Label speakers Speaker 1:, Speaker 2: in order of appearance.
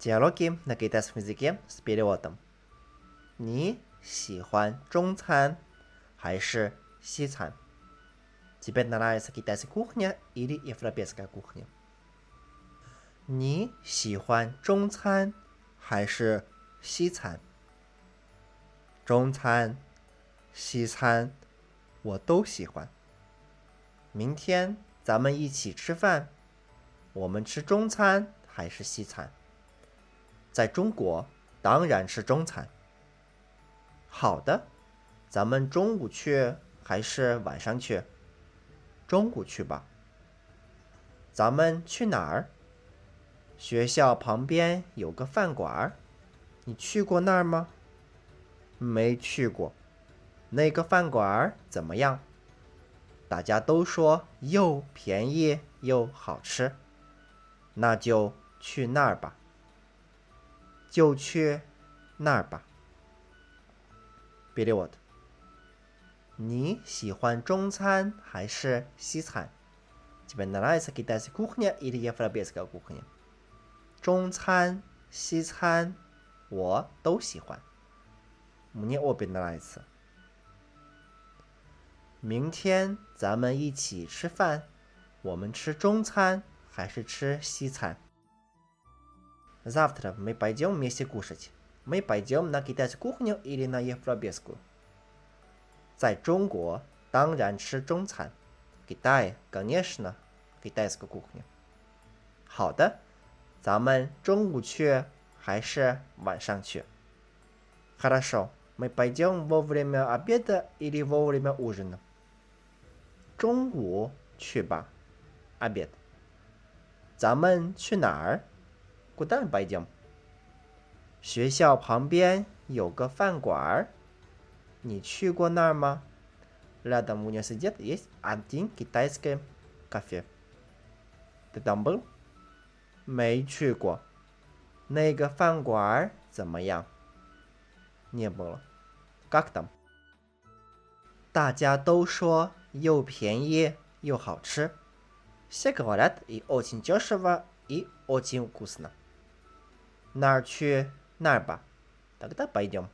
Speaker 1: Диалоги на китайском языке с переводом. 你喜欢中餐还是西餐？Тебе нравится китайская кухня или европейская кухня？你喜欢中餐还是西餐？中餐、西餐我都喜欢。明天咱们一起吃饭，我们吃中餐还是西餐？ 在中国当然吃中餐。好的，咱们中午去还是晚上去？中午去吧。咱们去哪儿？学校旁边有个饭馆，你去过那儿吗？没去过。那个饭馆怎么样？大家都说又便宜又好吃，那就去那儿吧。就去那儿吧。Перевод。你喜欢中餐还是西餐？Тебе нравится китайская кухня или европейская кухня？中餐、西餐我都喜欢。Мне обе нравятся。明天咱们一起吃饭，我们吃中餐还是吃西餐 ？Завтра мы пойдем вместе кушать. Мы пойдем на китайскую кухню или на европейскую? 在中国当然吃中餐。Китай, конечно, китайская кухня. 好的，咱们中午去还是晚上去？Хорошо, мы пойдем во время обеда или во время ужина? 中午去吧，обед。咱们去哪儿 ？Куда пойдем？学校旁边有个饭馆儿，你去过那儿吗？Рядом университет есть один китайский кафе. Ты там был？没去过。那个饭馆儿怎么样？Не было. Как там？大家都说又便宜又好吃。Все говорят и очень дешево и очень вкусно. 那儿去那儿吧，大概 пойдем。